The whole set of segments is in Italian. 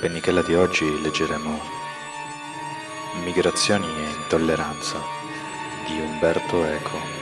Pennichella di oggi leggeremo Migrazioni e intolleranza di Umberto Eco.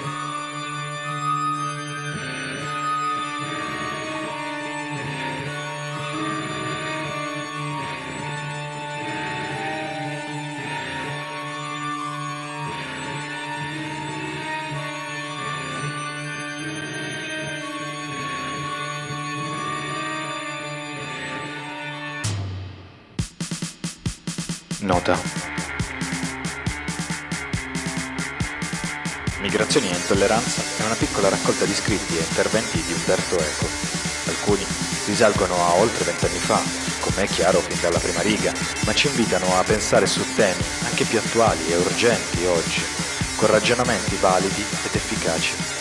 Intolleranza è una piccola raccolta di scritti e interventi di Umberto Eco. Alcuni risalgono a oltre vent'anni fa, come è chiaro fin dalla prima riga, ma ci invitano a pensare su temi anche più attuali e urgenti oggi, con ragionamenti validi ed efficaci.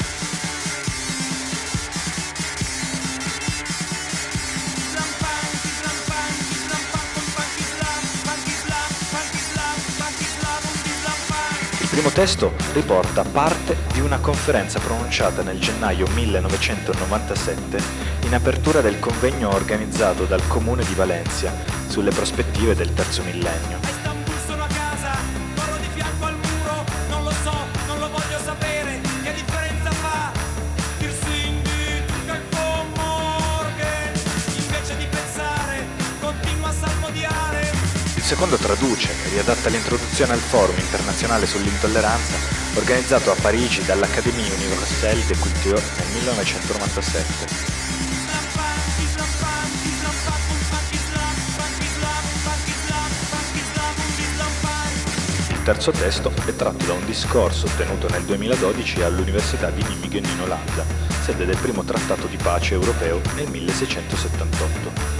Primo testo riporta parte di una conferenza pronunciata nel gennaio 1997 in apertura del convegno organizzato dal Comune di Valencia sulle prospettive del terzo millennio. Secondo traduce e riadatta l'introduzione al Forum internazionale sull'intolleranza organizzato a Parigi dall'Académie Universelle des Cultures nel 1997. Il terzo testo è tratto da un discorso tenuto nel 2012 all'Università di Nijmegen in Olanda, sede del primo trattato di pace europeo nel 1678.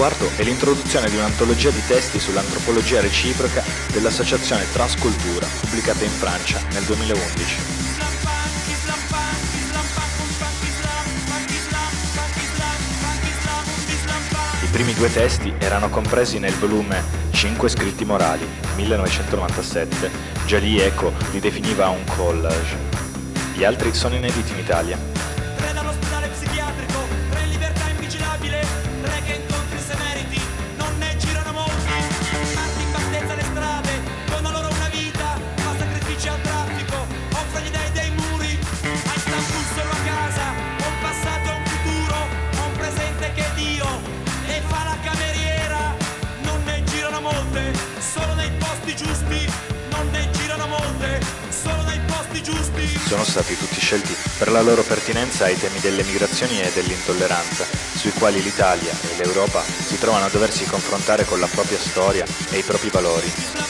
Quarto è l'introduzione di un'antologia di testi sull'antropologia reciproca dell'associazione Transcultura, pubblicata in Francia nel 2011. Islam punk, Islam punk, Islam punk, un punk Islam Punk Islam, punk Islam, punk Islam, un Islam punk I primi due testi erano compresi nel volume 5 scritti morali, 1997. Già lì Eco li definiva un collage. Gli altri sono inediti in Italia. Sono stati tutti scelti per la loro pertinenza ai temi delle migrazioni e dell'intolleranza, sui quali l'Italia e l'Europa si trovano a doversi confrontare con la propria storia e i propri valori.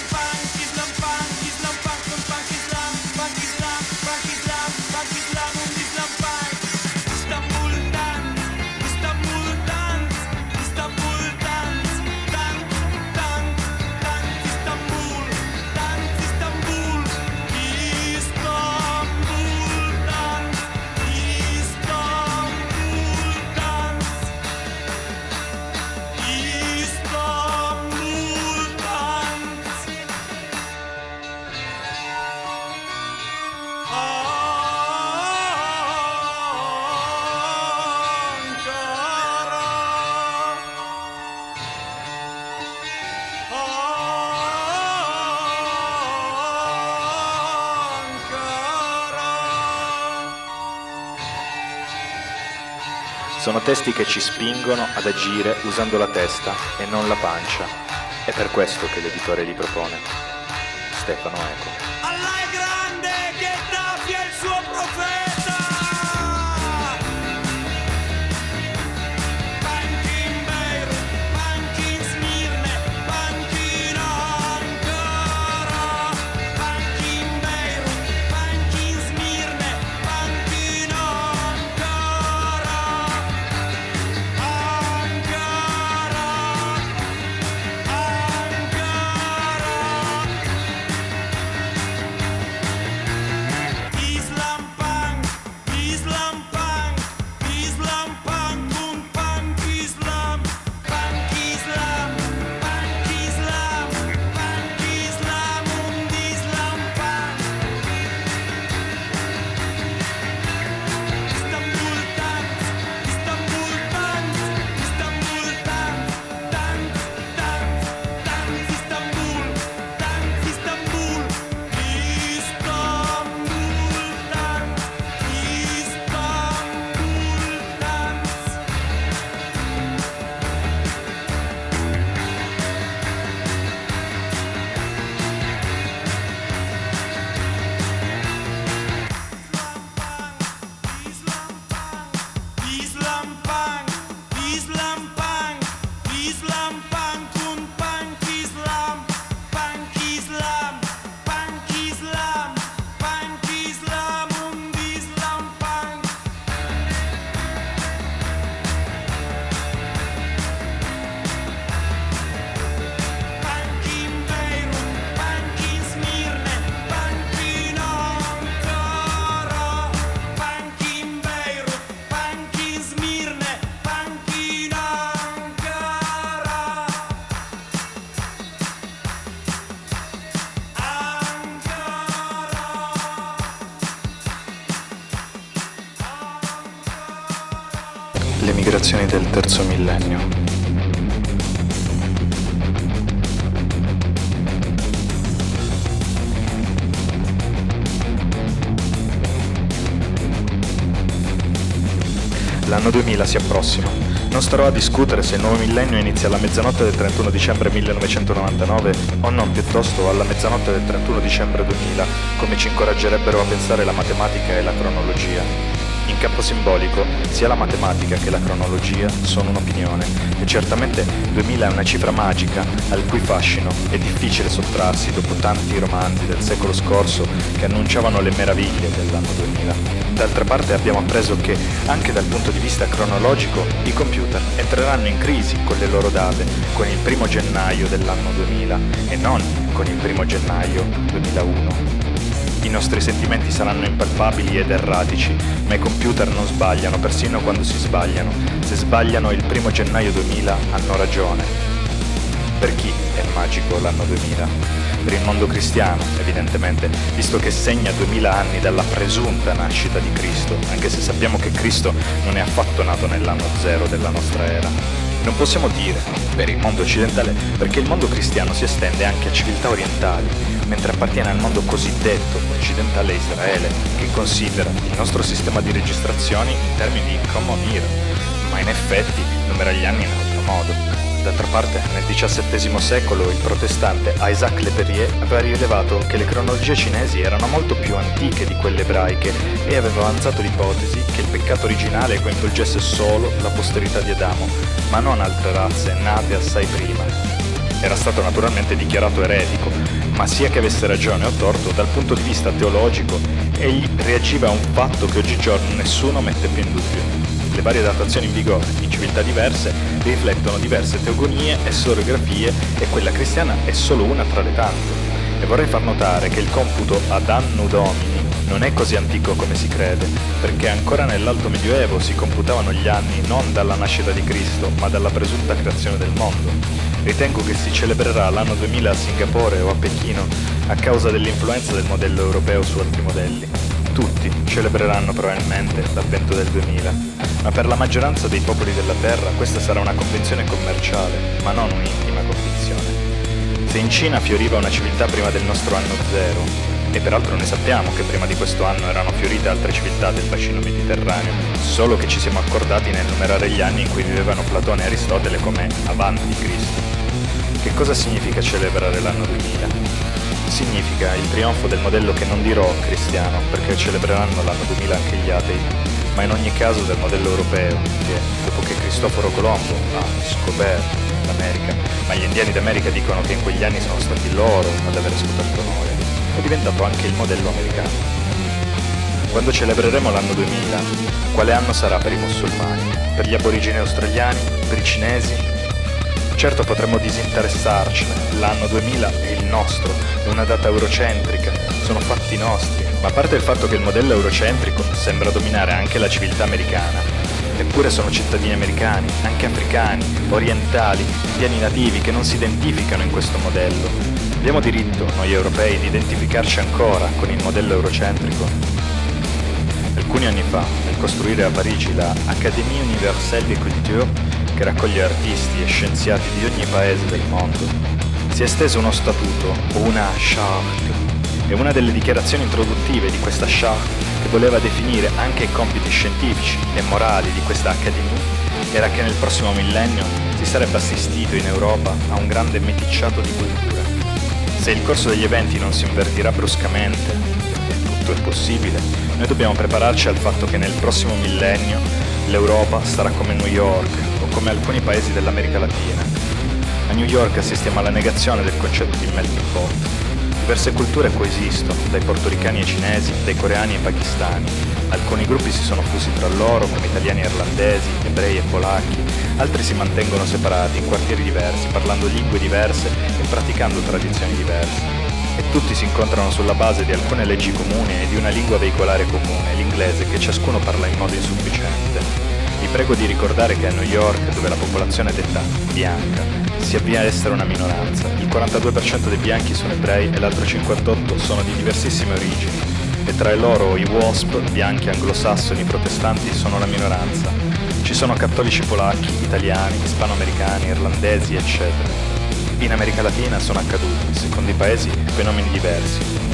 Sono testi che ci spingono ad agire usando la testa e non la pancia. È per questo che l'editore li propone. Stefano Eco. Le migrazioni del terzo millennio. L'anno 2000 si approssima. Non starò a discutere se il nuovo millennio inizia alla mezzanotte del 31 dicembre 1999 o non piuttosto alla mezzanotte del 31 dicembre 2000, come ci incoraggerebbero a pensare la matematica e la cronologia. Campo simbolico, sia la matematica che la cronologia sono un'opinione e certamente 2000 è una cifra magica al cui fascino è difficile sottrarsi dopo tanti romanzi del secolo scorso che annunciavano le meraviglie dell'anno 2000. D'altra parte abbiamo appreso che, anche dal punto di vista cronologico, i computer entreranno in crisi con le loro date con il primo gennaio dell'anno 2000 e non con il primo gennaio 2001. I nostri sentimenti saranno impalpabili ed erratici, ma i computer non sbagliano persino quando si sbagliano. Se sbagliano il primo gennaio 2000 hanno ragione. Per chi è magico l'anno 2000? Per il mondo cristiano, evidentemente, visto che segna 2000 anni dalla presunta nascita di Cristo, anche se sappiamo che Cristo non è affatto nato nell'anno zero della nostra era. Non possiamo dire per il mondo occidentale perché il mondo cristiano si estende anche a civiltà orientali, mentre appartiene al mondo cosiddetto occidentale Israele, che considera il nostro sistema di registrazioni in termini di common era, ma in effetti numera gli anni in altro modo. D'altra parte, nel XVII secolo il protestante Isaac Le Perrier aveva rilevato che le cronologie cinesi erano molto più antiche di quelle ebraiche e aveva avanzato l'ipotesi che il peccato originale coinvolgesse solo la posterità di Adamo, ma non altre razze nate assai prima. Era stato naturalmente dichiarato eretico, ma sia che avesse ragione o torto, dal punto di vista teologico, egli reagiva a un fatto che oggigiorno nessuno mette più in dubbio. Le varie datazioni in vigore in civiltà diverse riflettono diverse teogonie e storiografie e quella cristiana è solo una tra le tante. E vorrei far notare che il computo ad anno domini non è così antico come si crede, perché ancora nell'alto medioevo si computavano gli anni non dalla nascita di Cristo, ma dalla presunta creazione del mondo. Ritengo che si celebrerà l'anno 2000 a Singapore o a Pechino a causa dell'influenza del modello europeo su altri modelli. Tutti celebreranno probabilmente l'avvento del 2000, ma per la maggioranza dei popoli della Terra questa sarà una convenzione commerciale, ma non un'intima convinzione. Se in Cina fioriva una civiltà prima del nostro anno zero, E peraltro noi sappiamo che prima di questo anno erano fiorite altre civiltà del bacino mediterraneo, solo che ci siamo accordati nel numerare gli anni in cui vivevano Platone e Aristotele come avanti Cristo. Che cosa significa celebrare l'anno 2000? Significa il trionfo del modello che non dirò cristiano, perché celebreranno l'anno 2000 anche gli atei, ma in ogni caso del modello europeo, che dopo che Cristoforo Colombo ha scoperto l'America, ma gli indiani d'America dicono che in quegli anni sono stati loro ad aver scoperto noi, è diventato anche il modello americano. Quando celebreremo l'anno 2000, quale anno sarà per i musulmani? Per gli aborigeni australiani? Per i cinesi? Certo potremmo disinteressarcene, l'anno 2000 è il nostro, è una data eurocentrica, sono fatti nostri, ma a parte il fatto che il modello eurocentrico sembra dominare anche la civiltà americana, eppure sono cittadini americani, anche africani, orientali, indiani nativi che non si identificano in questo modello. Abbiamo diritto, noi europei, di identificarci ancora con il modello eurocentrico? Alcuni anni fa, nel costruire a Parigi la Académie Universelle des Cultures, che raccoglie artisti e scienziati di ogni paese del mondo, si è esteso uno statuto una charte e una delle dichiarazioni introduttive di questa charte che voleva definire anche i compiti scientifici e morali di questa accademia era che nel prossimo millennio si sarebbe assistito in Europa a un grande meticciato di culture. Se il corso degli eventi non si invertirà bruscamente, e tutto è possibile, noi dobbiamo prepararci al fatto che nel prossimo millennio l'Europa sarà come New York, come alcuni paesi dell'America Latina. A New York assistiamo alla negazione del concetto di melting pot. Diverse culture coesistono, dai portoricani ai cinesi, dai coreani ai pakistani. Alcuni gruppi si sono fusi tra loro, come italiani e irlandesi, ebrei e polacchi, altri si mantengono separati in quartieri diversi, parlando lingue diverse e praticando tradizioni diverse. E tutti si incontrano sulla base di alcune leggi comuni e di una lingua veicolare comune, l'inglese, che ciascuno parla in modo insufficiente. Vi prego di ricordare che a New York, dove la popolazione detta bianca, si avvia ad essere una minoranza. Il 42% dei bianchi sono ebrei e l'altro 58% sono di diversissime origini. E tra loro i WASP, bianchi anglosassoni protestanti, sono la minoranza. Ci sono cattolici polacchi, italiani, ispanoamericani, irlandesi, eccetera. In America Latina sono accaduti, secondo i paesi, fenomeni diversi.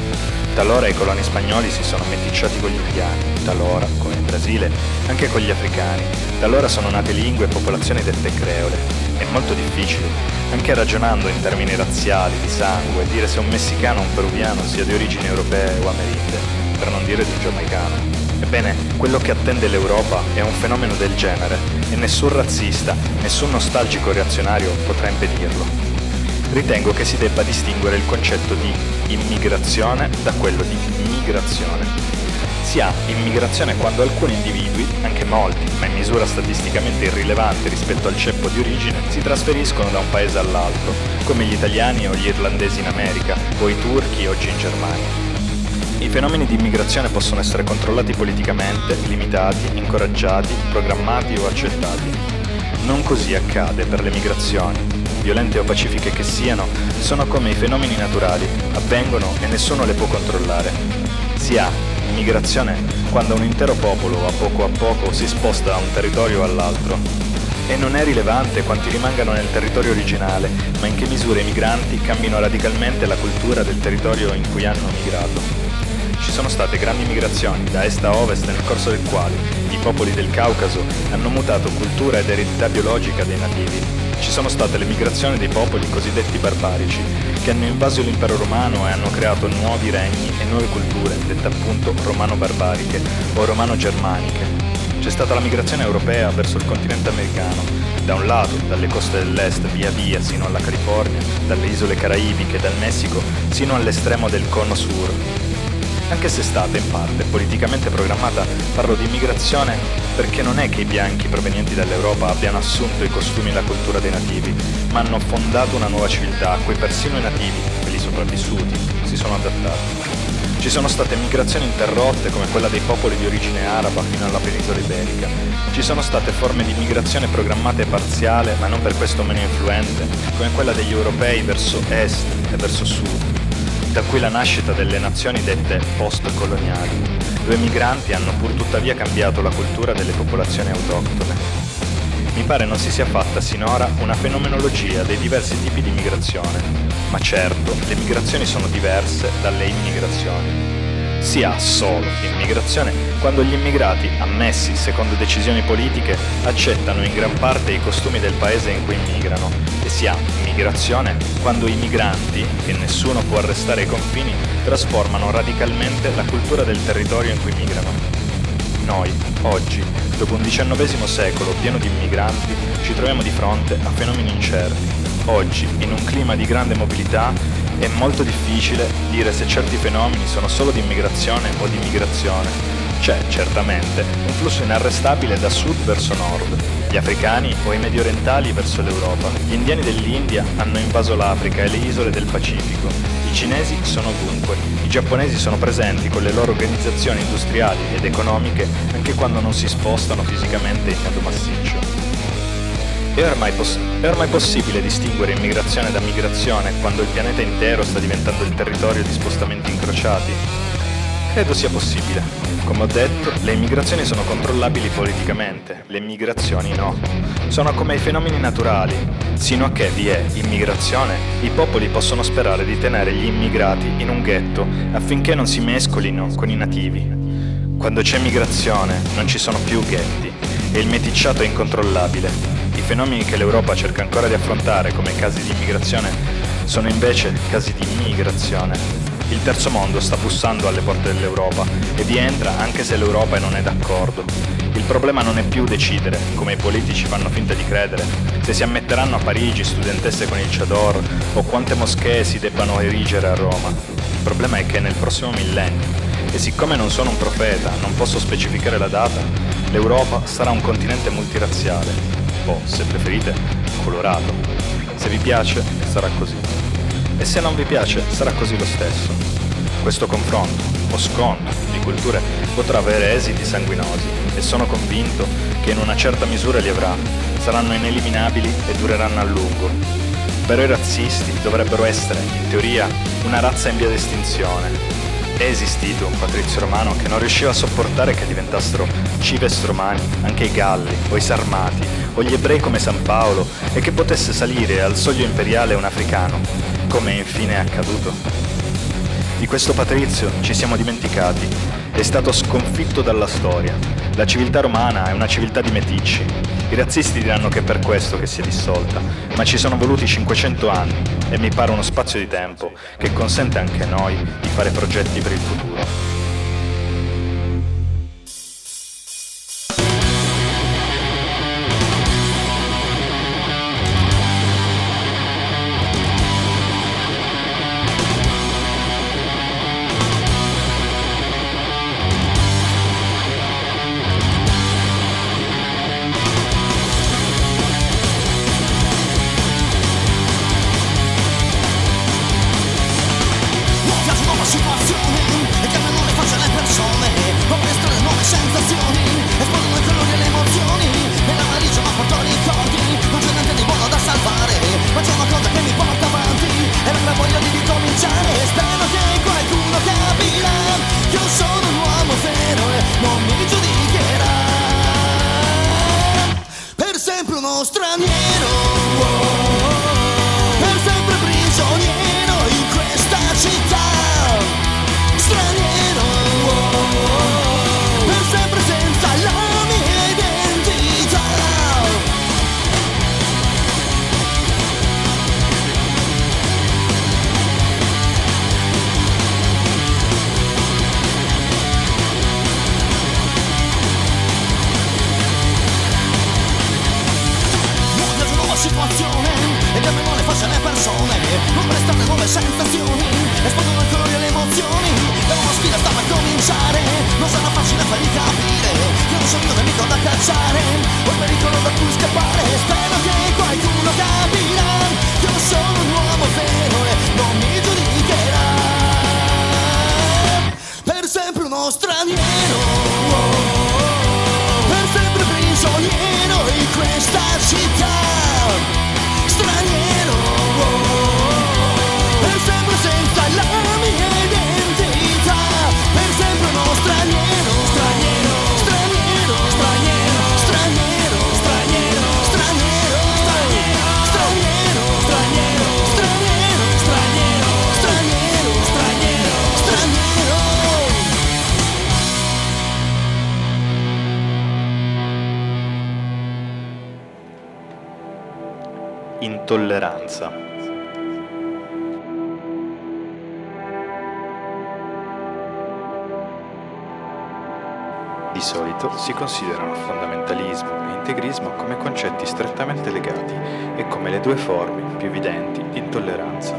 Talora i coloni spagnoli si sono meticciati con gli indiani, talora, come in Brasile, anche con gli africani. Talora sono nate lingue e popolazioni dette creole. È molto difficile, anche ragionando in termini razziali, di sangue, dire se un messicano o un peruviano sia di origini europee o amerite, per non dire di un giamaicano. Ebbene, quello che attende l'Europa è un fenomeno del genere e nessun razzista, nessun nostalgico reazionario potrà impedirlo ritengo che si debba distinguere il concetto di immigrazione da quello di migrazione. Si ha immigrazione quando alcuni individui, anche molti, ma in misura statisticamente irrilevante rispetto al ceppo di origine, si trasferiscono da un paese all'altro, come gli italiani o gli irlandesi in America, o i turchi oggi in Germania. I fenomeni di immigrazione possono essere controllati politicamente, limitati, incoraggiati, programmati o accettati. Non così accade per le migrazioni, violente o pacifiche che siano, sono come i fenomeni naturali, avvengono e nessuno le può controllare. Si ha immigrazione quando un intero popolo a poco a poco si sposta da un territorio all'altro. E non è rilevante quanti rimangano nel territorio originale, ma in che misura i migranti cambino radicalmente la cultura del territorio in cui hanno migrato. Ci sono state grandi migrazioni da est a ovest nel corso del quale i popoli del Caucaso hanno mutato cultura ed eredità biologica dei nativi ci sono state le migrazioni dei popoli cosiddetti barbarici, che hanno invaso l'impero romano e hanno creato nuovi regni e nuove culture, dette appunto romano-barbariche o romano-germaniche. C'è stata la migrazione europea verso il continente americano, da un lato dalle coste dell'est via via sino alla California, dalle isole caraibiche, dal Messico sino all'estremo del Cono Sur, anche se è stata in parte politicamente programmata, parlo di immigrazione perché non è che i bianchi provenienti dall'Europa abbiano assunto i costumi e la cultura dei nativi, ma hanno fondato una nuova civiltà a cui persino i nativi, quelli sopravvissuti, si sono adattati. Ci sono state migrazioni interrotte come quella dei popoli di origine araba fino alla penisola iberica. Ci sono state forme di migrazione programmate parziale, ma non per questo meno influente, come quella degli europei verso est e verso sud da qui la nascita delle nazioni dette post-coloniali, dove migranti hanno pur tuttavia cambiato la cultura delle popolazioni autoctone. mi pare non si sia fatta sinora una fenomenologia dei diversi tipi di migrazione, ma certo le migrazioni sono diverse dalle immigrazioni. Si ha solo immigrazione quando gli immigrati, ammessi secondo decisioni politiche, accettano in gran parte i costumi del paese in cui migrano e si ha migrazione quando i migranti, che nessuno può arrestare ai confini, trasformano radicalmente la cultura del territorio in cui migrano. Noi, oggi, dopo un XIX secolo pieno di immigranti, ci troviamo di fronte a fenomeni incerti. Oggi, in un clima di grande mobilità, è molto difficile dire se certi fenomeni sono solo di immigrazione o di migrazione. C'è, certamente, un flusso inarrestabile da sud verso nord, gli africani o i medio orientali verso l'Europa. Gli indiani dell'India hanno invaso l'Africa e le isole del Pacifico. I cinesi sono ovunque. I giapponesi sono presenti con le loro organizzazioni industriali ed economiche anche quando non si spostano fisicamente in modo massiccio. È ormai, poss- è ormai possibile distinguere immigrazione da migrazione quando il pianeta intero sta diventando il territorio di spostamenti incrociati? Credo sia possibile. Come ho detto, le immigrazioni sono controllabili politicamente, le migrazioni no. Sono come i fenomeni naturali. Sino a che vi è immigrazione, i popoli possono sperare di tenere gli immigrati in un ghetto affinché non si mescolino con i nativi. Quando c'è migrazione non ci sono più ghetti e il meticciato è incontrollabile. Fenomeni che l'Europa cerca ancora di affrontare come casi di immigrazione sono invece casi di migrazione. Il terzo mondo sta bussando alle porte dell'Europa e vi entra anche se l'Europa non è d'accordo. Il problema non è più decidere, come i politici fanno finta di credere, se si ammetteranno a Parigi studentesse con il Chador o quante moschee si debbano erigere a Roma. Il problema è che nel prossimo millennio, e siccome non sono un profeta, non posso specificare la data, l'Europa sarà un continente multirazziale, o, se preferite, colorato. Se vi piace, sarà così. E se non vi piace, sarà così lo stesso. Questo confronto, o scontro, di culture potrà avere esiti sanguinosi e sono convinto che in una certa misura li avrà. Saranno ineliminabili e dureranno a lungo. Però i razzisti dovrebbero essere, in teoria, una razza in via d'estinzione, è esistito un patrizio romano che non riusciva a sopportare che diventassero cives romani anche i Galli o i Sarmati o gli ebrei come San Paolo e che potesse salire al soglio imperiale un africano, come infine è accaduto. Di questo patrizio ci siamo dimenticati, è stato sconfitto dalla storia. La civiltà romana è una civiltà di meticci. I razzisti diranno che è per questo che si è dissolta, ma ci sono voluti 500 anni e mi pare uno spazio di tempo che consente anche a noi di fare progetti per il futuro. Intolleranza. Di solito si considerano fondamentalismo e integrismo come concetti strettamente legati e come le due forme più evidenti di intolleranza.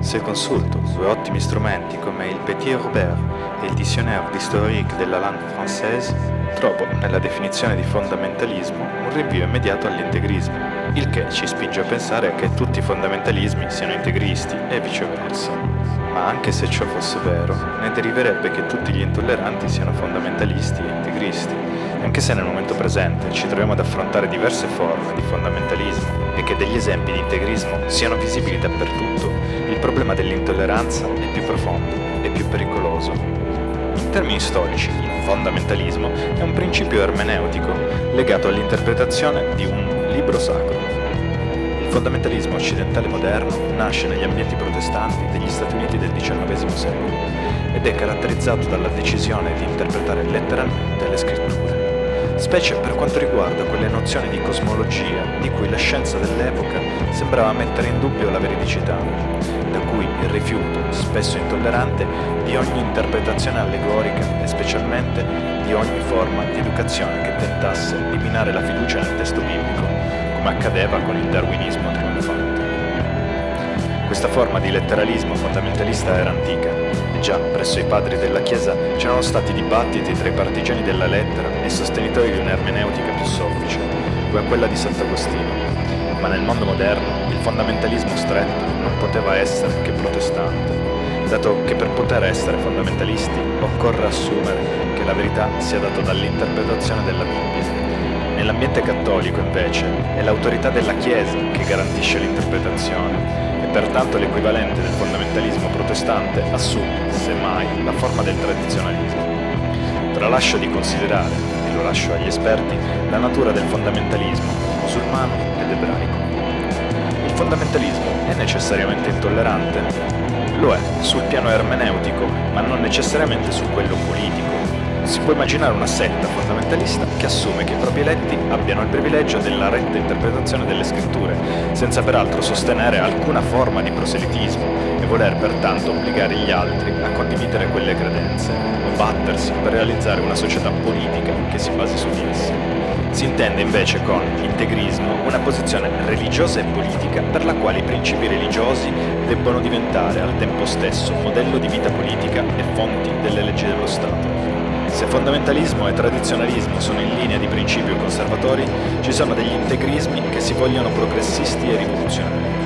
Se consulto due ottimi strumenti come il Petit Robert e il Dictionnaire d'historique de la langue française, trovo nella definizione di fondamentalismo un rinvio immediato all'integrismo, il che ci spinge a pensare che tutti i fondamentalismi siano integristi e viceversa. Ma anche se ciò fosse vero, ne deriverebbe che tutti gli intolleranti siano fondamentalisti e integristi, anche se nel momento presente ci troviamo ad affrontare diverse forme di fondamentalismo e che degli esempi di integrismo siano visibili dappertutto, il problema dell'intolleranza è più profondo e più pericoloso. In termini storici, il fondamentalismo è un principio ermeneutico legato all'interpretazione di un libro sacro. Il fondamentalismo occidentale moderno nasce negli ambienti protestanti degli Stati Uniti del XIX secolo ed è caratterizzato dalla decisione di interpretare letteralmente le scritture, specie per quanto riguarda quelle nozioni di cosmologia di cui la scienza dell'epoca sembrava mettere in dubbio la veridicità, da cui il rifiuto, spesso intollerante, di ogni interpretazione allegorica e specialmente di ogni forma di educazione che tentasse di minare la fiducia nel testo biblico come accadeva con il darwinismo trionfante. Questa forma di letteralismo fondamentalista era antica già presso i padri della Chiesa c'erano stati dibattiti tra i partigiani della lettera e i sostenitori di un'ermeneutica più soffice, come quella di Sant'Agostino. Ma nel mondo moderno il fondamentalismo stretto non poteva essere che protestante, dato che per poter essere fondamentalisti occorre assumere che la verità sia data dall'interpretazione della Bibbia Nell'ambiente cattolico, invece, è l'autorità della Chiesa che garantisce l'interpretazione e pertanto l'equivalente del fondamentalismo protestante assume, semmai, la forma del tradizionalismo. Tralascio di considerare, e lo lascio agli esperti, la natura del fondamentalismo musulmano ed ebraico. Il fondamentalismo è necessariamente intollerante? Lo è sul piano ermeneutico, ma non necessariamente su quello politico si può immaginare una setta fondamentalista che assume che i propri eletti abbiano il privilegio della retta interpretazione delle scritture, senza peraltro sostenere alcuna forma di proselitismo e voler pertanto obbligare gli altri a condividere quelle credenze o battersi per realizzare una società politica che si basi su di esse. Si intende invece con integrismo una posizione religiosa e politica per la quale i principi religiosi debbono diventare al tempo stesso modello di vita politica e fonti delle leggi dello Stato. Se fondamentalismo e tradizionalismo sono in linea di principio conservatori, ci sono degli integrismi che si vogliono progressisti e rivoluzionari.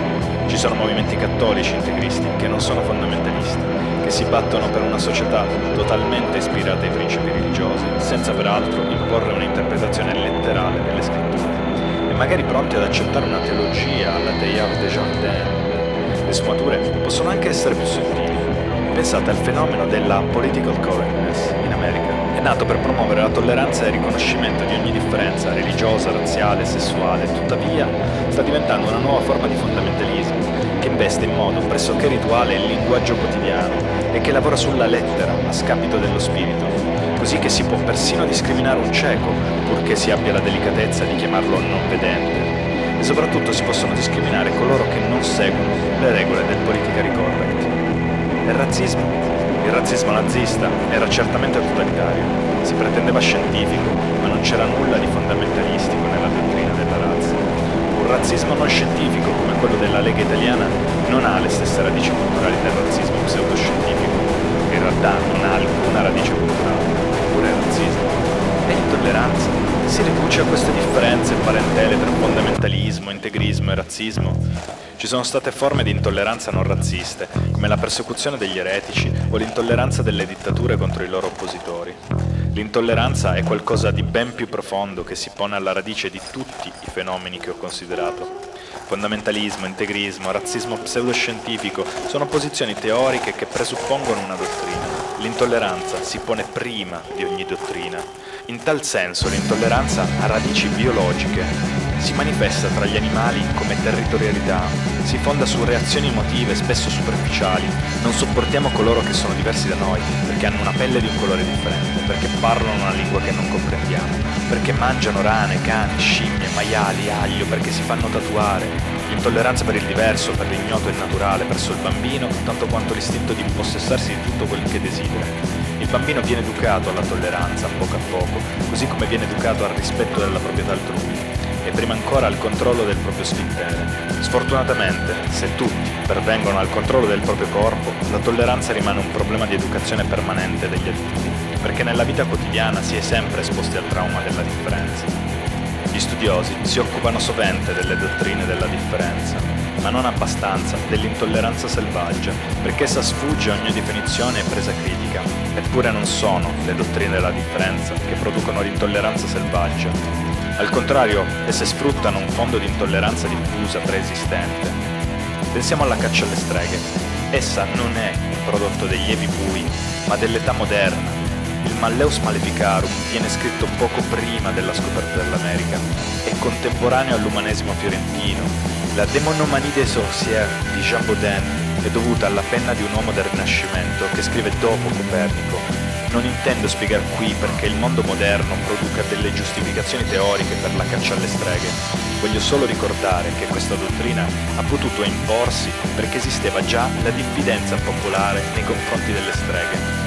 Ci sono movimenti cattolici integristi che non sono fondamentalisti, che si battono per una società totalmente ispirata ai principi religiosi, senza peraltro imporre un'interpretazione letterale delle scritture, e magari pronti ad accettare una teologia alla Teilhard de Jardin. Le sfumature possono anche essere più sottili. Pensate al fenomeno della political America nato per promuovere la tolleranza e il riconoscimento di ogni differenza religiosa, razziale, sessuale, tuttavia sta diventando una nuova forma di fondamentalismo che investe in modo pressoché rituale il linguaggio quotidiano e che lavora sulla lettera a scapito dello spirito, così che si può persino discriminare un cieco purché si abbia la delicatezza di chiamarlo non vedente. E soprattutto si possono discriminare coloro che non seguono le regole del politically correct. Il razzismo il razzismo nazista era certamente totalitario, si pretendeva scientifico, ma non c'era nulla di fondamentalistico nella dottrina della razza. Un razzismo non scientifico come quello della Lega Italiana non ha le stesse radici culturali del razzismo pseudoscientifico, in realtà non ha alcuna radice culturale, oppure è razzismo. E l'intolleranza si riduce a queste differenze e parentele tra fondamentalismo, integrismo e razzismo ci sono state forme di intolleranza non razziste, come la persecuzione degli eretici o l'intolleranza delle dittature contro i loro oppositori. L'intolleranza è qualcosa di ben più profondo che si pone alla radice di tutti i fenomeni che ho considerato. Fondamentalismo, integrismo, razzismo pseudoscientifico sono posizioni teoriche che presuppongono una dottrina. L'intolleranza si pone prima di ogni dottrina. In tal senso l'intolleranza ha radici biologiche si manifesta tra gli animali come territorialità, si fonda su reazioni emotive spesso superficiali. Non sopportiamo coloro che sono diversi da noi, perché hanno una pelle di un colore differente, perché parlano una lingua che non comprendiamo, perché mangiano rane, cani, scimmie, maiali, aglio, perché si fanno tatuare. L'intolleranza per il diverso, per l'ignoto e naturale, verso il bambino, tanto quanto l'istinto di impossessarsi di tutto quel che desidera. Il bambino viene educato alla tolleranza, poco a poco, così come viene educato al rispetto della proprietà altrui e prima ancora al controllo del proprio sfintere. Sfortunatamente, se tutti pervengono al controllo del proprio corpo, la tolleranza rimane un problema di educazione permanente degli adulti, perché nella vita quotidiana si è sempre esposti al trauma della differenza. Gli studiosi si occupano sovente delle dottrine della differenza, ma non abbastanza dell'intolleranza selvaggia, perché essa sfugge a ogni definizione e presa critica. Eppure non sono le dottrine della differenza che producono l'intolleranza selvaggia, al contrario, esse sfruttano un fondo di intolleranza diffusa preesistente. Pensiamo alla caccia alle streghe. Essa non è il prodotto degli evi bui, ma dell'età moderna. Il Malleus Maleficarum viene scritto poco prima della scoperta dell'America. È contemporaneo all'umanesimo fiorentino. La Demonomanide sorcière di Jean Baudin è dovuta alla penna di un uomo del Rinascimento che scrive dopo Copernico non intendo spiegare qui perché il mondo moderno produca delle giustificazioni teoriche per la caccia alle streghe. Voglio solo ricordare che questa dottrina ha potuto imporsi perché esisteva già la diffidenza popolare nei confronti delle streghe.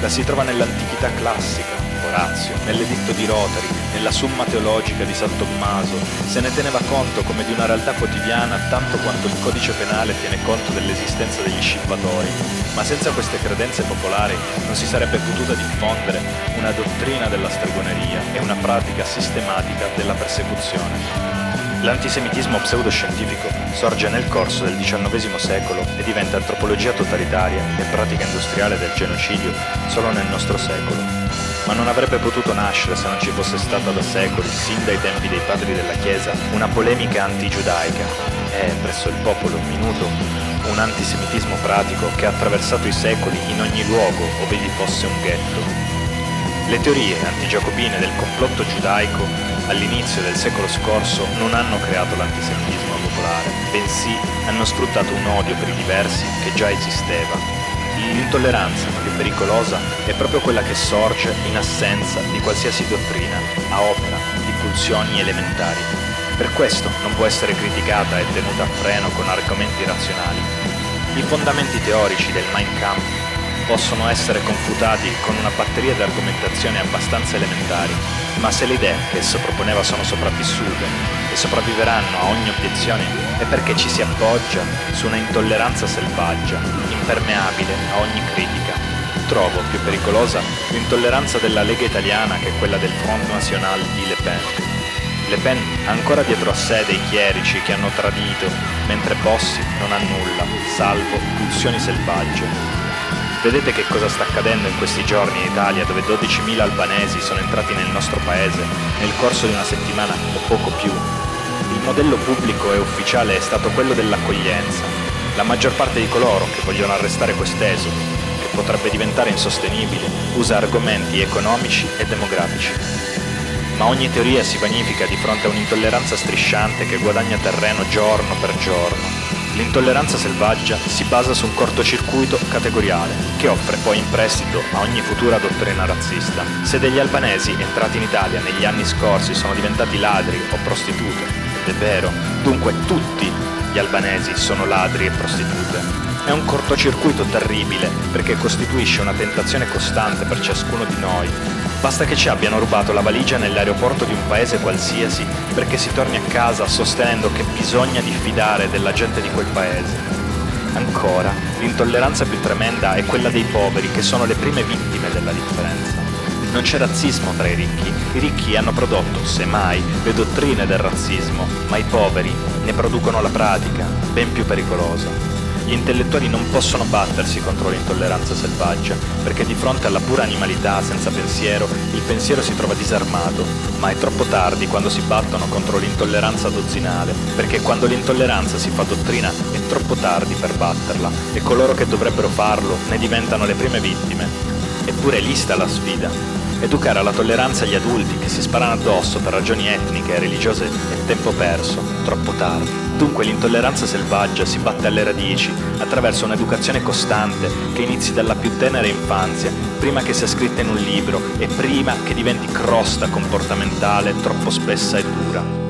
La si trova nell'antichità classica, Orazio, nell'editto di Rotary, nella Summa teologica di San Tommaso, se ne teneva conto come di una realtà quotidiana tanto quanto il codice penale tiene conto dell'esistenza degli scippatori, ma senza queste credenze popolari non si sarebbe potuta diffondere una dottrina della stregoneria e una pratica sistematica della persecuzione. L'antisemitismo pseudoscientifico sorge nel corso del XIX secolo e diventa antropologia totalitaria e pratica industriale del genocidio solo nel nostro secolo ma non avrebbe potuto nascere se non ci fosse stata da secoli, sin dai tempi dei padri della Chiesa, una polemica antigiudaica e, presso il popolo minuto, un antisemitismo pratico che ha attraversato i secoli in ogni luogo ove vi fosse un ghetto. Le teorie antigiacobine del complotto giudaico all'inizio del secolo scorso non hanno creato l'antisemitismo popolare, bensì hanno sfruttato un odio per i diversi che già esisteva L'intolleranza più pericolosa è proprio quella che sorge in assenza di qualsiasi dottrina, a opera di pulsioni elementari. Per questo non può essere criticata e tenuta a freno con argomenti razionali. I fondamenti teorici del Mein Kampf possono essere confutati con una batteria di argomentazioni abbastanza elementari, ma se le idee che esso proponeva sono sopravvissute e sopravviveranno a ogni obiezione è perché ci si appoggia su una intolleranza selvaggia, impermeabile a ogni critica. Trovo più pericolosa l'intolleranza della Lega italiana che quella del Front National di Le Pen. Le Pen ha ancora dietro a sé dei chierici che hanno tradito, mentre Bossi non ha nulla, salvo pulsioni selvagge. Vedete che cosa sta accadendo in questi giorni in Italia dove 12.000 albanesi sono entrati nel nostro paese nel corso di una settimana o poco più. Il modello pubblico e ufficiale è stato quello dell'accoglienza. La maggior parte di coloro che vogliono arrestare quest'esodo, che potrebbe diventare insostenibile, usa argomenti economici e demografici. Ma ogni teoria si vanifica di fronte a un'intolleranza strisciante che guadagna terreno giorno per giorno L'intolleranza selvaggia si basa su un cortocircuito categoriale che offre poi in prestito a ogni futura dottrina razzista. Se degli albanesi entrati in Italia negli anni scorsi sono diventati ladri o prostitute, ed è vero, dunque tutti gli albanesi sono ladri e prostitute. È un cortocircuito terribile perché costituisce una tentazione costante per ciascuno di noi Basta che ci abbiano rubato la valigia nell'aeroporto di un paese qualsiasi perché si torni a casa sostenendo che bisogna diffidare della gente di quel paese. Ancora, l'intolleranza più tremenda è quella dei poveri che sono le prime vittime della differenza. Non c'è razzismo tra i ricchi, i ricchi hanno prodotto, semmai, le dottrine del razzismo, ma i poveri ne producono la pratica, ben più pericolosa. Gli intellettuali non possono battersi contro l'intolleranza selvaggia, perché di fronte alla pura animalità senza pensiero, il pensiero si trova disarmato, ma è troppo tardi quando si battono contro l'intolleranza dozzinale, perché quando l'intolleranza si fa dottrina è troppo tardi per batterla e coloro che dovrebbero farlo ne diventano le prime vittime. Eppure lì sta la sfida. Educare alla tolleranza gli adulti che si sparano addosso per ragioni etniche e religiose è tempo perso, troppo tardi. Dunque l'intolleranza selvaggia si batte alle radici attraverso un'educazione costante che inizi dalla più tenera infanzia, prima che sia scritta in un libro e prima che diventi crosta comportamentale troppo spessa e dura.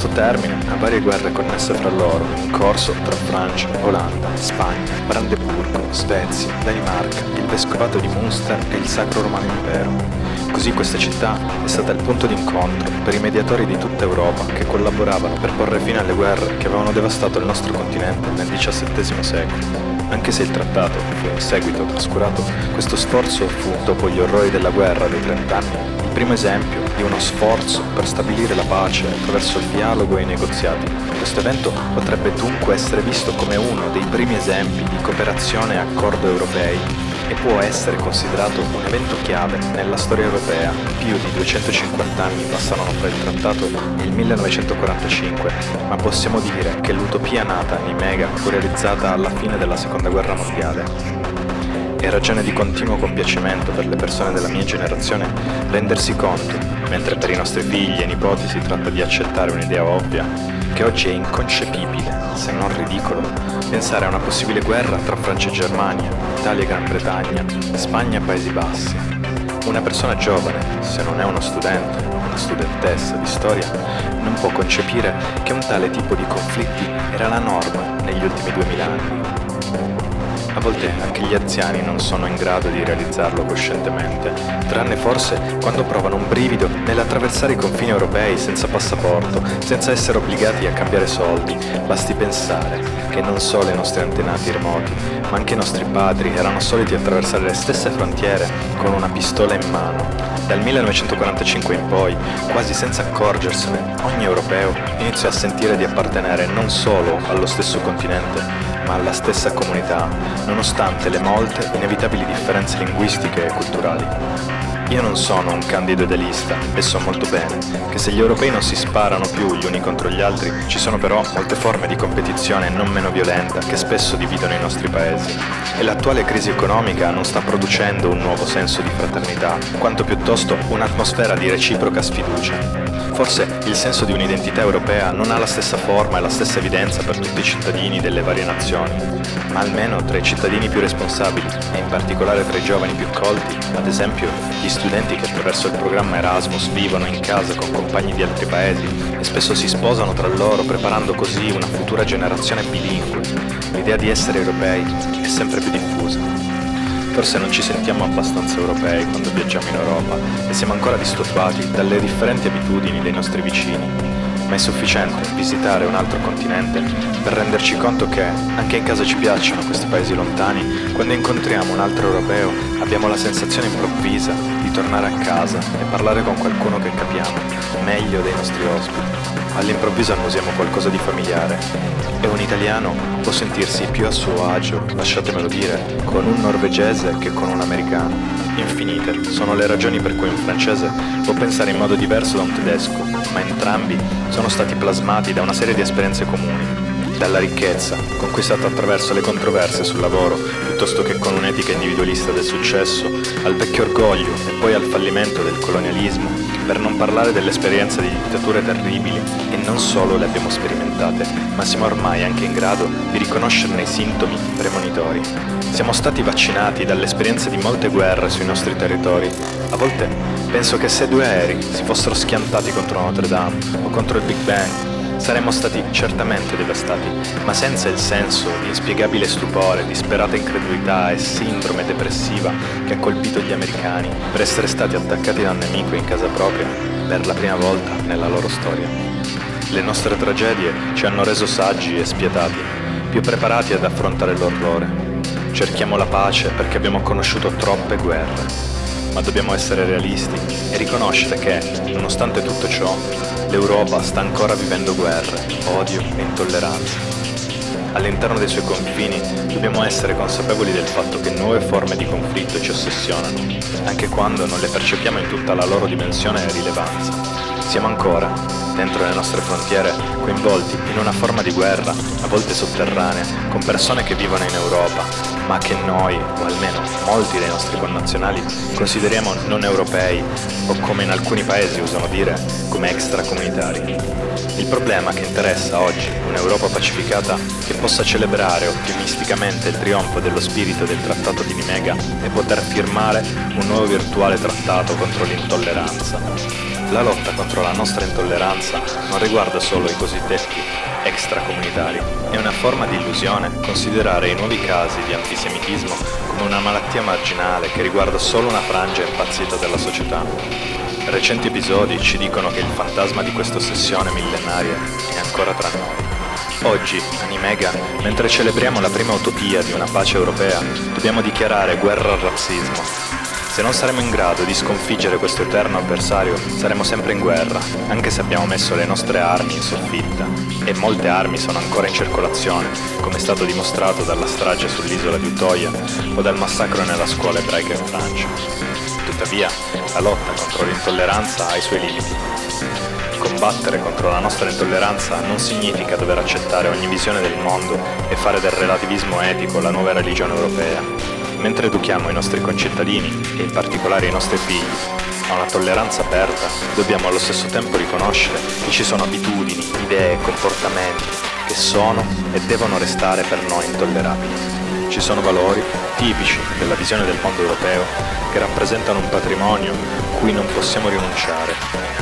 Posto termine a varie guerre connesse fra loro, in corso tra Francia, Olanda, Spagna, Brandeburgo, Svezia, Danimarca, il Vescovato di Munster e il Sacro Romano Impero. Così questa città è stata il punto d'incontro per i mediatori di tutta Europa che collaboravano per porre fine alle guerre che avevano devastato il nostro continente nel XVII secolo. Anche se il trattato fu in seguito trascurato, questo sforzo fu, dopo gli orrori della guerra dei trent'anni, primo esempio di uno sforzo per stabilire la pace attraverso il dialogo e i negoziati. Questo evento potrebbe dunque essere visto come uno dei primi esempi di cooperazione e accordo europei e può essere considerato un evento chiave nella storia europea. Più di 250 anni passarono fra il trattato e il 1945, ma possiamo dire che l'utopia nata a Nimega fu realizzata alla fine della seconda guerra mondiale. È ragione di continuo compiacimento per le persone della mia generazione rendersi conto, mentre per i nostri figli e nipoti si tratta di accettare un'idea ovvia, che oggi è inconcepibile, se non ridicolo, pensare a una possibile guerra tra Francia e Germania, Italia e Gran Bretagna, Spagna e Paesi Bassi. Una persona giovane, se non è uno studente, una studentessa di storia, non può concepire che un tale tipo di conflitti era la norma negli ultimi duemila anni. A volte anche gli anziani non sono in grado di realizzarlo coscientemente, tranne forse quando provano un brivido nell'attraversare i confini europei senza passaporto, senza essere obbligati a cambiare soldi. Basti pensare che non solo i nostri antenati remoti, ma anche i nostri padri erano soliti attraversare le stesse frontiere con una pistola in mano. Dal 1945 in poi, quasi senza accorgersene, ogni europeo iniziò a sentire di appartenere non solo allo stesso continente, ma alla stessa comunità, nonostante le molte inevitabili differenze linguistiche e culturali. Io non sono un candido idealista e so molto bene che se gli europei non si sparano più gli uni contro gli altri, ci sono però molte forme di competizione non meno violenta che spesso dividono i nostri paesi. E l'attuale crisi economica non sta producendo un nuovo senso di fraternità, quanto piuttosto un'atmosfera di reciproca sfiducia. Forse il senso di un'identità europea non ha la stessa forma e la stessa evidenza per tutti i cittadini delle varie nazioni, ma almeno tra i cittadini più responsabili e in particolare tra i giovani più colti, ad esempio gli studenti che attraverso il programma Erasmus vivono in casa con compagni di altri paesi e spesso si sposano tra loro preparando così una futura generazione bilingue. L'idea di essere europei è sempre più diffusa. Forse non ci sentiamo abbastanza europei quando viaggiamo in Europa e siamo ancora disturbati dalle differenti abitudini dei nostri vicini, ma è sufficiente visitare un altro continente per renderci conto che, anche in caso ci piacciono questi paesi lontani, quando incontriamo un altro europeo abbiamo la sensazione improvvisa di tornare a casa e parlare con qualcuno che capiamo, meglio dei nostri ospiti. All'improvviso annusiamo qualcosa di familiare e un italiano può sentirsi più a suo agio, lasciatemelo dire, con un norvegese che con un americano. Infinite sono le ragioni per cui un francese può pensare in modo diverso da un tedesco, ma entrambi sono stati plasmati da una serie di esperienze comuni, dalla ricchezza, conquistata attraverso le controversie sul lavoro, piuttosto che con un'etica individualista del successo, al vecchio orgoglio e poi al fallimento del colonialismo, per non parlare dell'esperienza di dittature terribili, e non solo le abbiamo sperimentate, ma siamo ormai anche in grado di riconoscerne i sintomi premonitori. Siamo stati vaccinati dalle esperienze di molte guerre sui nostri territori. A volte penso che se due aerei si fossero schiantati contro Notre Dame o contro il Big Bang, saremmo stati certamente devastati, ma senza il senso di inspiegabile stupore, disperata incredulità e sindrome depressiva che ha colpito gli americani per essere stati attaccati da un nemico in casa propria per la prima volta nella loro storia. Le nostre tragedie ci hanno reso saggi e spietati, più preparati ad affrontare l'orrore. Cerchiamo la pace perché abbiamo conosciuto troppe guerre, ma dobbiamo essere realisti e riconoscere che, nonostante tutto ciò, l'Europa sta ancora vivendo guerre, odio e intolleranza. all'interno dei suoi confini dobbiamo essere consapevoli del fatto che nuove forme di conflitto ci ossessionano, anche quando non le percepiamo in tutta la loro dimensione e rilevanza. Siamo ancora, dentro le nostre frontiere, coinvolti in una forma di guerra, a volte sotterranea, con persone che vivono in Europa, ma che noi, o almeno molti dei nostri connazionali, consideriamo non europei o come in alcuni paesi usano dire, come extracomunitari. Il problema che interessa oggi un'Europa pacificata che possa celebrare ottimisticamente il trionfo dello spirito del Trattato di Nimega e poter firmare un nuovo virtuale trattato contro l'intolleranza. La lotta contro la nostra intolleranza non riguarda solo i cosiddetti extracomunitari. È una forma di illusione considerare i nuovi casi di antisemitismo come una malattia marginale che riguarda solo una frangia impazzita della società. Recenti episodi ci dicono che il fantasma di questa ossessione millenaria è ancora tra noi. Oggi, a Nimega, mentre celebriamo la prima utopia di una pace europea, dobbiamo dichiarare guerra al razzismo, se non saremo in grado di sconfiggere questo eterno avversario, saremo sempre in guerra, anche se abbiamo messo le nostre armi in soffitta. E molte armi sono ancora in circolazione, come è stato dimostrato dalla strage sull'isola di Utoya o dal massacro nella scuola ebraica in Francia. Tuttavia, la lotta contro l'intolleranza ha i suoi limiti. Combattere contro la nostra intolleranza non significa dover accettare ogni visione del mondo e fare del relativismo etico la nuova religione europea. Mentre educhiamo i nostri concittadini, e in particolare i nostri figli, a una tolleranza aperta, dobbiamo allo stesso tempo riconoscere che ci sono abitudini, idee, comportamenti che sono e devono restare per noi intollerabili. Ci sono valori tipici della visione del mondo europeo che rappresentano un patrimonio cui non possiamo rinunciare.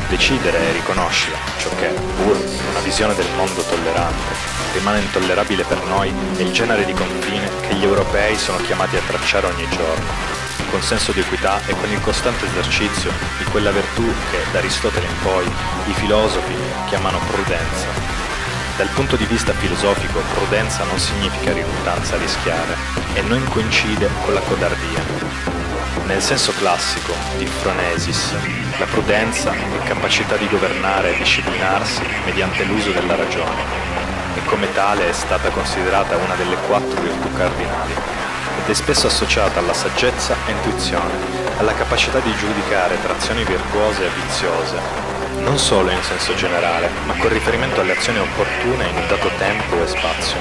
Decidere e riconoscere ciò che, pur una visione del mondo tollerante, rimane intollerabile per noi è il genere di confine che gli europei sono chiamati a tracciare ogni giorno, con senso di equità e con il costante esercizio di quella virtù che, da Aristotele in poi, i filosofi chiamano prudenza. Dal punto di vista filosofico, prudenza non significa riluttanza a rischiare e non coincide con la codardia. Nel senso classico di Phronesis, la prudenza è capacità di governare e disciplinarsi mediante l'uso della ragione e come tale è stata considerata una delle quattro virtù cardinali ed è spesso associata alla saggezza e intuizione, alla capacità di giudicare tra azioni virtuose e viziose, non solo in senso generale, ma con riferimento alle azioni opportune in un dato tempo e spazio.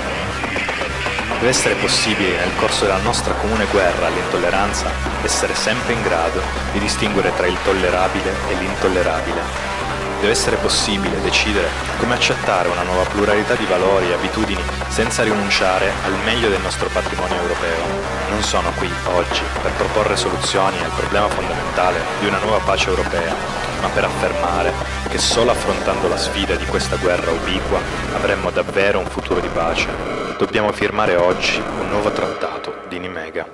Deve essere possibile nel corso della nostra comune guerra all'intolleranza essere sempre in grado di distinguere tra il tollerabile e l'intollerabile Deve essere possibile decidere come accettare una nuova pluralità di valori e abitudini senza rinunciare al meglio del nostro patrimonio europeo. Non sono qui oggi per proporre soluzioni al problema fondamentale di una nuova pace europea, ma per affermare che solo affrontando la sfida di questa guerra ubiqua avremmo davvero un futuro di pace. Dobbiamo firmare oggi un nuovo trattato di Nimega.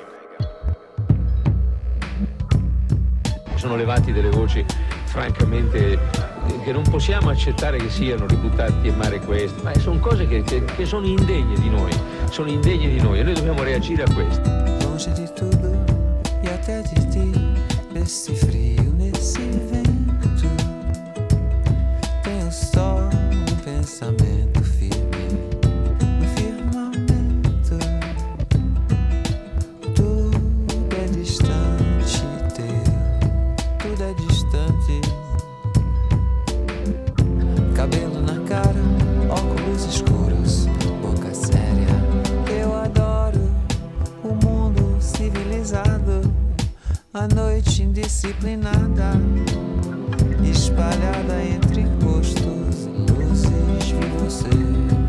Sono levati delle voci francamente che non possiamo accettare che siano ributtati in mare questi, ma sono cose che, che, che sono indegne di noi, sono indegne di noi e noi dobbiamo reagire a questo. Longe di tudo e até di frio, nesse vento, só um pensamento a noite indisciplinada, espalhada entre rostos e luzes. Vi você.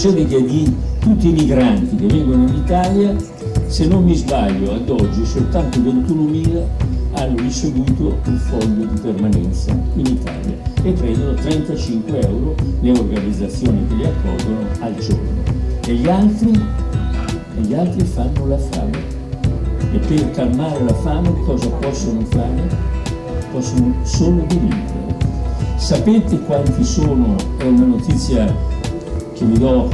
Che di tutti i migranti che vengono in Italia, se non mi sbaglio, ad oggi soltanto 21.000 hanno ricevuto un foglio di permanenza in Italia e prendono 35 euro le organizzazioni che li accolgono al giorno. E gli altri, e gli altri fanno la fame. E per calmare la fame cosa possono fare? Possono solo delinquere. Sapete quanti sono? È una notizia che vi do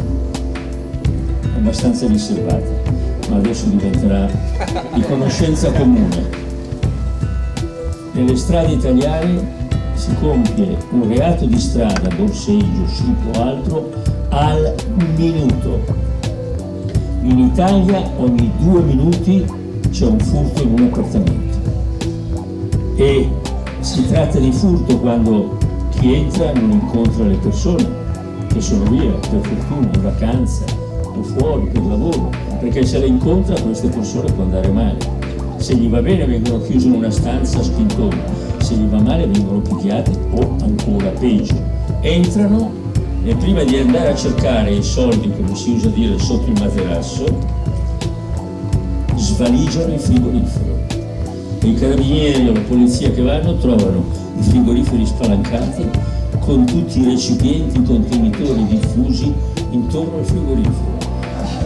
abbastanza riservata, ma adesso diventerà di conoscenza comune. Nelle strade italiane si compie un reato di strada, borseggio, scippo o altro, al minuto. In Italia ogni due minuti c'è un furto in un appartamento. E si tratta di furto quando chi entra non incontra le persone che sono via, per fortuna, in vacanza o fuori per lavoro, perché se le incontra queste persone può andare male. Se gli va bene vengono chiusi in una stanza a spintoni, se gli va male vengono picchiati o ancora peggio. Entrano e prima di andare a cercare i soldi, come si usa dire, sotto il materasso, svaligiano il frigorifero. I carabinieri o la polizia che vanno trovano i frigoriferi spalancati con tutti i recipienti, contenitori diffusi intorno al frigorifero.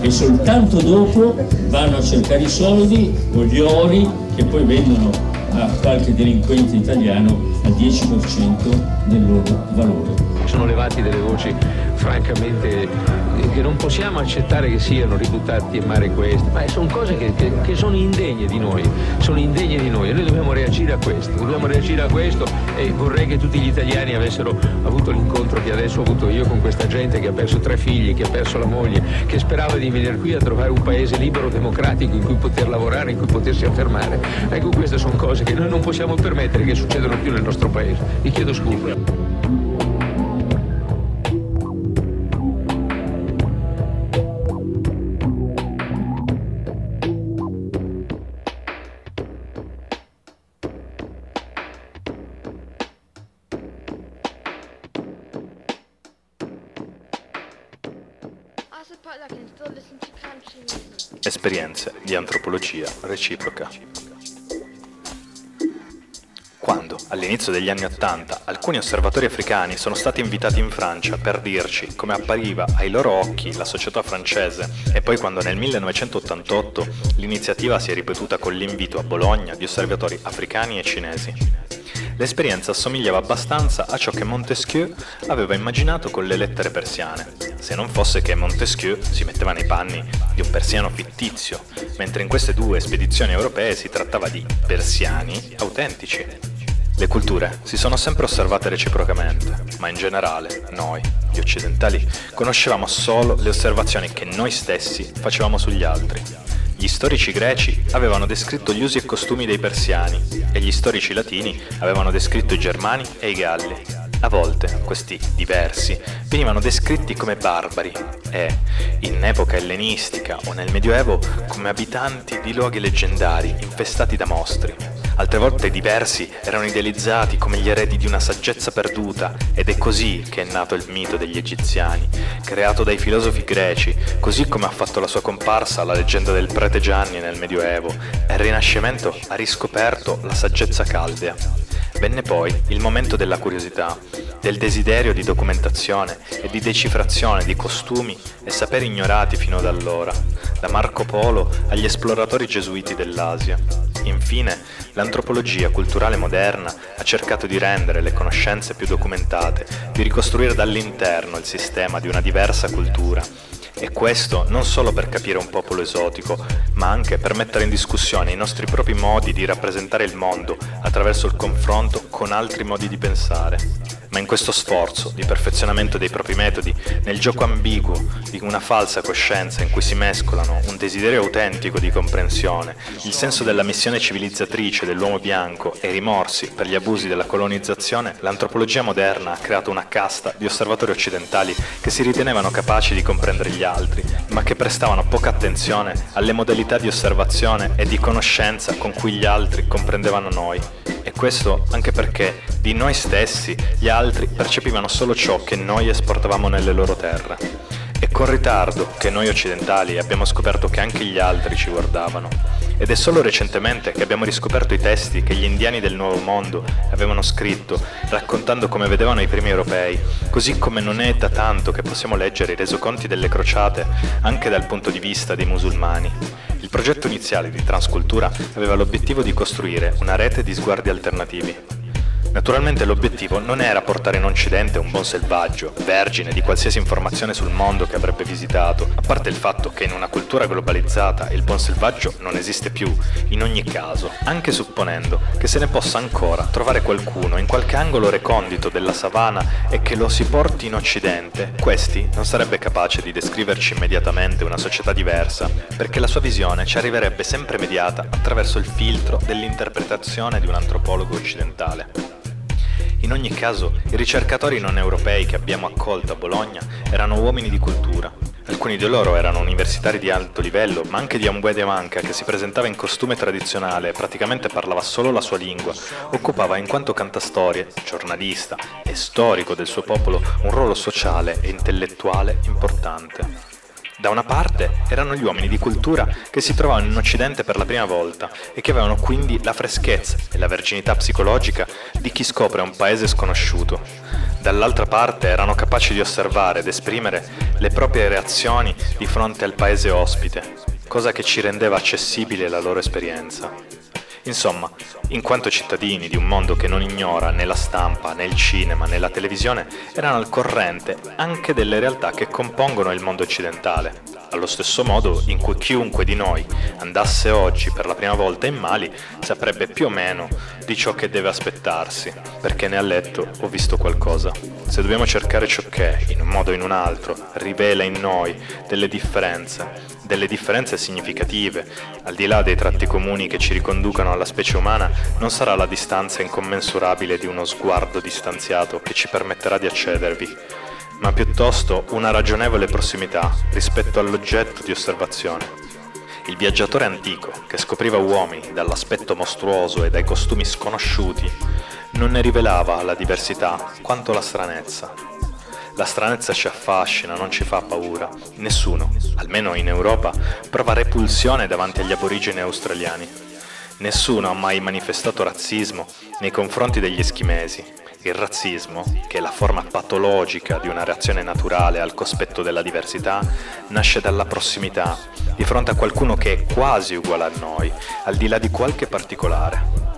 E soltanto dopo vanno a cercare i soldi o gli ori che poi vendono a qualche delinquente italiano al 10% del loro valore. Sono levati delle voci francamente che non possiamo accettare che siano ributtati in mare queste, ma sono cose che, che- che sono indegne di noi, sono indegne di noi e noi dobbiamo reagire a questo, dobbiamo reagire a questo e vorrei che tutti gli italiani avessero avuto l'incontro che adesso ho avuto io con questa gente che ha perso tre figli, che ha perso la moglie, che sperava di venire qui a trovare un paese libero, democratico in cui poter lavorare, in cui potersi affermare. Ecco, queste sono cose che noi non possiamo permettere che succedano più nel nostro paese. Vi chiedo scusa. Esperienze di antropologia reciproca. Quando, all'inizio degli anni Ottanta, alcuni osservatori africani sono stati invitati in Francia per dirci come appariva ai loro occhi la società francese e poi quando nel 1988 l'iniziativa si è ripetuta con l'invito a Bologna di osservatori africani e cinesi. L'esperienza assomigliava abbastanza a ciò che Montesquieu aveva immaginato con le lettere persiane, se non fosse che Montesquieu si metteva nei panni di un persiano fittizio, mentre in queste due spedizioni europee si trattava di persiani autentici. Le culture si sono sempre osservate reciprocamente, ma in generale noi, gli occidentali, conoscevamo solo le osservazioni che noi stessi facevamo sugli altri. Gli storici greci avevano descritto gli usi e costumi dei persiani e gli storici latini avevano descritto i germani e i galli. A volte questi diversi venivano descritti come barbari e, in epoca ellenistica o nel Medioevo, come abitanti di luoghi leggendari infestati da mostri. Altre volte diversi erano idealizzati come gli eredi di una saggezza perduta ed è così che è nato il mito degli egiziani, creato dai filosofi greci, così come ha fatto la sua comparsa la leggenda del prete Gianni nel Medioevo e il Rinascimento ha riscoperto la saggezza caldea. Venne poi il momento della curiosità, del desiderio di documentazione e di decifrazione di costumi e saperi ignorati fino ad allora, da Marco Polo agli esploratori gesuiti dell'Asia. Infine, l'antropologia culturale moderna ha cercato di rendere le conoscenze più documentate, di ricostruire dall'interno il sistema di una diversa cultura e questo non solo per capire un popolo esotico, ma anche per mettere in discussione i nostri propri modi di rappresentare il mondo attraverso il confronto con altri modi di pensare. Ma in questo sforzo di perfezionamento dei propri metodi, nel gioco ambiguo di una falsa coscienza in cui si mescolano un desiderio autentico di comprensione, il senso della missione civilizzatrice dell'uomo bianco e i rimorsi per gli abusi della colonizzazione, l'antropologia moderna ha creato una casta di osservatori occidentali che si ritenevano capaci di comprendere gli altri, ma che prestavano poca attenzione alle modalità di osservazione e di conoscenza con cui gli altri comprendevano noi. E questo anche perché di noi stessi gli altri percepivano solo ciò che noi esportavamo nelle loro terre. Con ritardo che noi occidentali abbiamo scoperto che anche gli altri ci guardavano. Ed è solo recentemente che abbiamo riscoperto i testi che gli indiani del Nuovo Mondo avevano scritto, raccontando come vedevano i primi europei, così come non è da tanto che possiamo leggere i resoconti delle crociate anche dal punto di vista dei musulmani. Il progetto iniziale di Transcultura aveva l'obiettivo di costruire una rete di sguardi alternativi. Naturalmente l'obiettivo non era portare in Occidente un buon selvaggio, vergine di qualsiasi informazione sul mondo che avrebbe visitato, a parte il fatto che in una cultura globalizzata il buon selvaggio non esiste più, in ogni caso, anche supponendo che se ne possa ancora trovare qualcuno in qualche angolo recondito della savana e che lo si porti in Occidente, questi non sarebbe capace di descriverci immediatamente una società diversa, perché la sua visione ci arriverebbe sempre mediata attraverso il filtro dell'interpretazione di un antropologo occidentale. In ogni caso, i ricercatori non europei che abbiamo accolto a Bologna erano uomini di cultura. Alcuni di loro erano universitari di alto livello, ma anche di Ambué de Manca, che si presentava in costume tradizionale e praticamente parlava solo la sua lingua, occupava in quanto cantastorie, giornalista e storico del suo popolo un ruolo sociale e intellettuale importante. Da una parte erano gli uomini di cultura che si trovavano in Occidente per la prima volta e che avevano quindi la freschezza e la verginità psicologica di chi scopre un paese sconosciuto. Dall'altra parte erano capaci di osservare ed esprimere le proprie reazioni di fronte al paese ospite, cosa che ci rendeva accessibile la loro esperienza. Insomma, in quanto cittadini di un mondo che non ignora né la stampa, né il cinema, né la televisione, erano al corrente anche delle realtà che compongono il mondo occidentale, allo stesso modo in cui chiunque di noi andasse oggi per la prima volta in Mali saprebbe più o meno di ciò che deve aspettarsi, perché ne ha letto o visto qualcosa. Se dobbiamo cercare ciò che, in un modo o in un altro, rivela in noi delle differenze, delle differenze significative, al di là dei tratti comuni che ci riconducano alla specie umana, non sarà la distanza incommensurabile di uno sguardo distanziato che ci permetterà di accedervi, ma piuttosto una ragionevole prossimità rispetto all'oggetto di osservazione. Il viaggiatore antico, che scopriva uomini dall'aspetto mostruoso e dai costumi sconosciuti, non ne rivelava la diversità quanto la stranezza. La stranezza ci affascina, non ci fa paura. Nessuno, almeno in Europa, prova repulsione davanti agli aborigeni australiani. Nessuno ha mai manifestato razzismo nei confronti degli eschimesi. Il razzismo, che è la forma patologica di una reazione naturale al cospetto della diversità, nasce dalla prossimità, di fronte a qualcuno che è quasi uguale a noi, al di là di qualche particolare.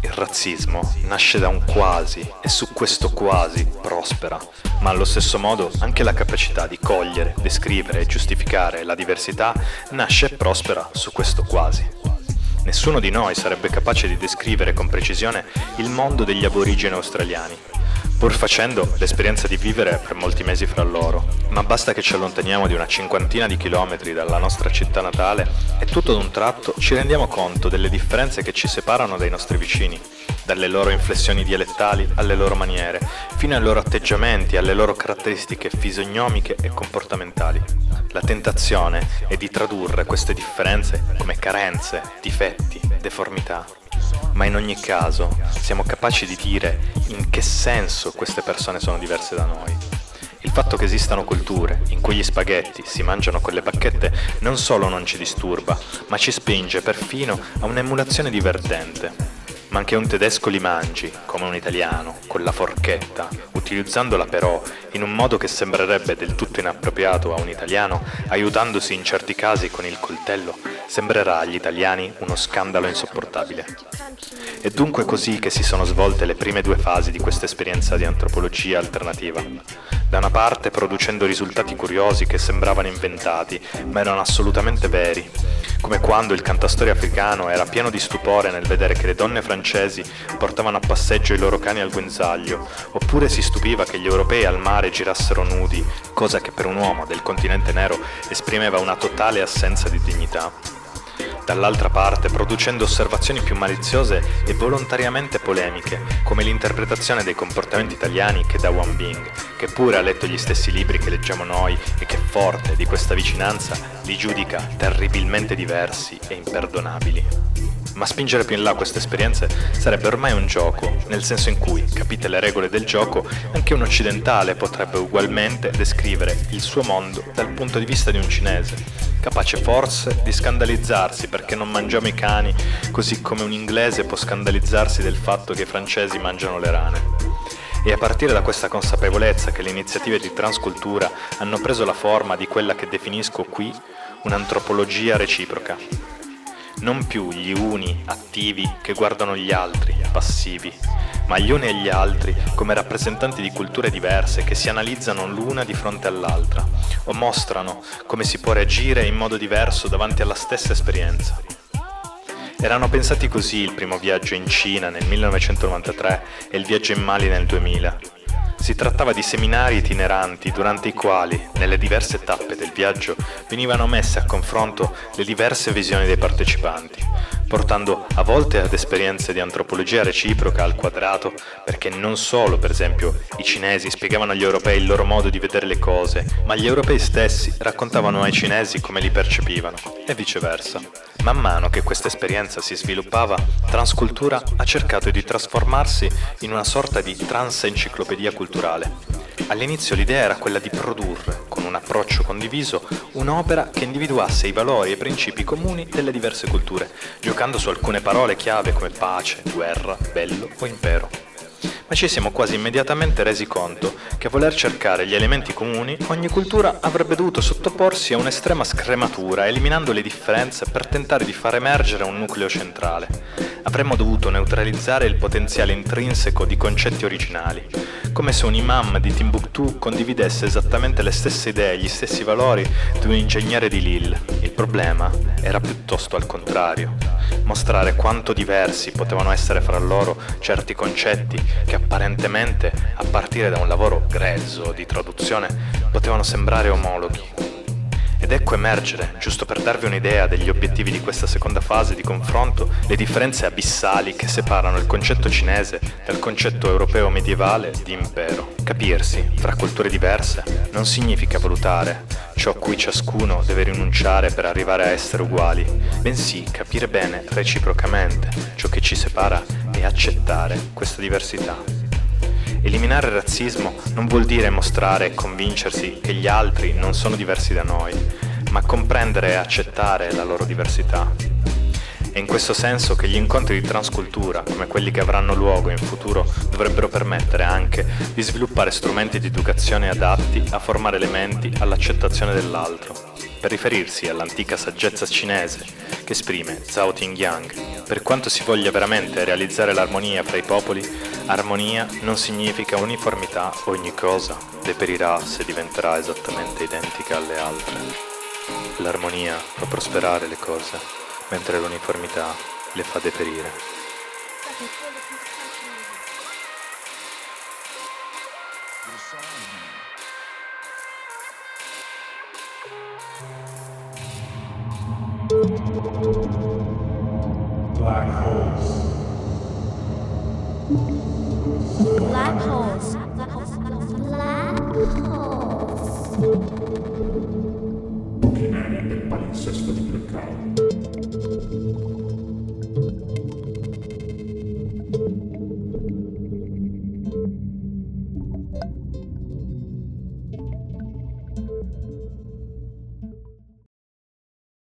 Il razzismo nasce da un quasi e su questo quasi prospera, ma allo stesso modo anche la capacità di cogliere, descrivere e giustificare la diversità nasce e prospera su questo quasi. Nessuno di noi sarebbe capace di descrivere con precisione il mondo degli aborigeni australiani, pur facendo l'esperienza di vivere per molti mesi fra loro. Ma basta che ci allontaniamo di una cinquantina di chilometri dalla nostra città natale e tutto ad un tratto ci rendiamo conto delle differenze che ci separano dai nostri vicini, dalle loro inflessioni dialettali alle loro maniere, fino ai loro atteggiamenti, alle loro caratteristiche fisionomiche e comportamentali. La tentazione è di tradurre queste differenze come carenze, difetti, deformità ma in ogni caso siamo capaci di dire in che senso queste persone sono diverse da noi. Il fatto che esistano culture in cui gli spaghetti si mangiano con le bacchette non solo non ci disturba, ma ci spinge perfino a un'emulazione divertente. Ma anche un tedesco li mangi, come un italiano, con la forchetta, utilizzandola però in un modo che sembrerebbe del tutto inappropriato a un italiano, aiutandosi in certi casi con il coltello, sembrerà agli italiani uno scandalo insopportabile. È dunque così che si sono svolte le prime due fasi di questa esperienza di antropologia alternativa. Da una parte producendo risultati curiosi che sembravano inventati, ma erano assolutamente veri, come quando il cantastorie africano era pieno di stupore nel vedere che le donne francesi portavano a passeggio i loro cani al guinzaglio, oppure si stupiva che gli europei al mare girassero nudi, cosa che per un uomo del continente nero esprimeva una totale assenza di dignità dall'altra parte producendo osservazioni più maliziose e volontariamente polemiche, come l'interpretazione dei comportamenti italiani che da Wang Bing, che pure ha letto gli stessi libri che leggiamo noi e che forte di questa vicinanza li giudica terribilmente diversi e imperdonabili. Ma spingere più in là queste esperienze sarebbe ormai un gioco, nel senso in cui, capite le regole del gioco, anche un occidentale potrebbe ugualmente descrivere il suo mondo dal punto di vista di un cinese, capace forse di scandalizzarsi perché non mangiamo i cani, così come un inglese può scandalizzarsi del fatto che i francesi mangiano le rane. E a partire da questa consapevolezza che le iniziative di transcultura hanno preso la forma di quella che definisco qui un'antropologia reciproca. Non più gli uni attivi che guardano gli altri passivi, ma gli uni e gli altri come rappresentanti di culture diverse che si analizzano l'una di fronte all'altra o mostrano come si può reagire in modo diverso davanti alla stessa esperienza. Erano pensati così il primo viaggio in Cina nel 1993 e il viaggio in Mali nel 2000. Si trattava di seminari itineranti durante i quali, nelle diverse tappe del viaggio, venivano messe a confronto le diverse visioni dei partecipanti, portando a volte ad esperienze di antropologia reciproca al quadrato, perché non solo, per esempio, i cinesi spiegavano agli europei il loro modo di vedere le cose, ma gli europei stessi raccontavano ai cinesi come li percepivano, e viceversa. Man mano che questa esperienza si sviluppava, Transcultura ha cercato di trasformarsi in una sorta di trans-enciclopedia culturale. All'inizio l'idea era quella di produrre, con un approccio condiviso, un'opera che individuasse i valori e i principi comuni delle diverse culture, giocando su alcune parole chiave come pace, guerra, bello o impero ma ci siamo quasi immediatamente resi conto che a voler cercare gli elementi comuni, ogni cultura avrebbe dovuto sottoporsi a un'estrema scrematura, eliminando le differenze per tentare di far emergere un nucleo centrale. Avremmo dovuto neutralizzare il potenziale intrinseco di concetti originali, come se un imam di Timbuktu condividesse esattamente le stesse idee e gli stessi valori di un ingegnere di Lille. Il problema era piuttosto al contrario, mostrare quanto diversi potevano essere fra loro certi concetti che apparentemente, a partire da un lavoro grezzo di traduzione, potevano sembrare omologhi. Ed ecco emergere, giusto per darvi un'idea degli obiettivi di questa seconda fase di confronto, le differenze abissali che separano il concetto cinese dal concetto europeo medievale di impero. Capirsi fra culture diverse non significa valutare ciò a cui ciascuno deve rinunciare per arrivare a essere uguali, bensì capire bene reciprocamente ciò che ci separa e accettare questa diversità. Eliminare il razzismo non vuol dire mostrare e convincersi che gli altri non sono diversi da noi, ma comprendere e accettare la loro diversità. È in questo senso che gli incontri di transcultura, come quelli che avranno luogo in futuro, dovrebbero permettere anche di sviluppare strumenti di educazione adatti a formare elementi all'accettazione dell'altro, per riferirsi all'antica saggezza cinese che esprime Zhao Tingyang. Per quanto si voglia veramente realizzare l'armonia fra i popoli, armonia non significa uniformità, ogni cosa deperirà se diventerà esattamente identica alle altre. L'armonia fa prosperare le cose, mentre l'uniformità le fa deperire. Black holes. Black holes. Black holes. Buchi nere del palinsesto di blackout.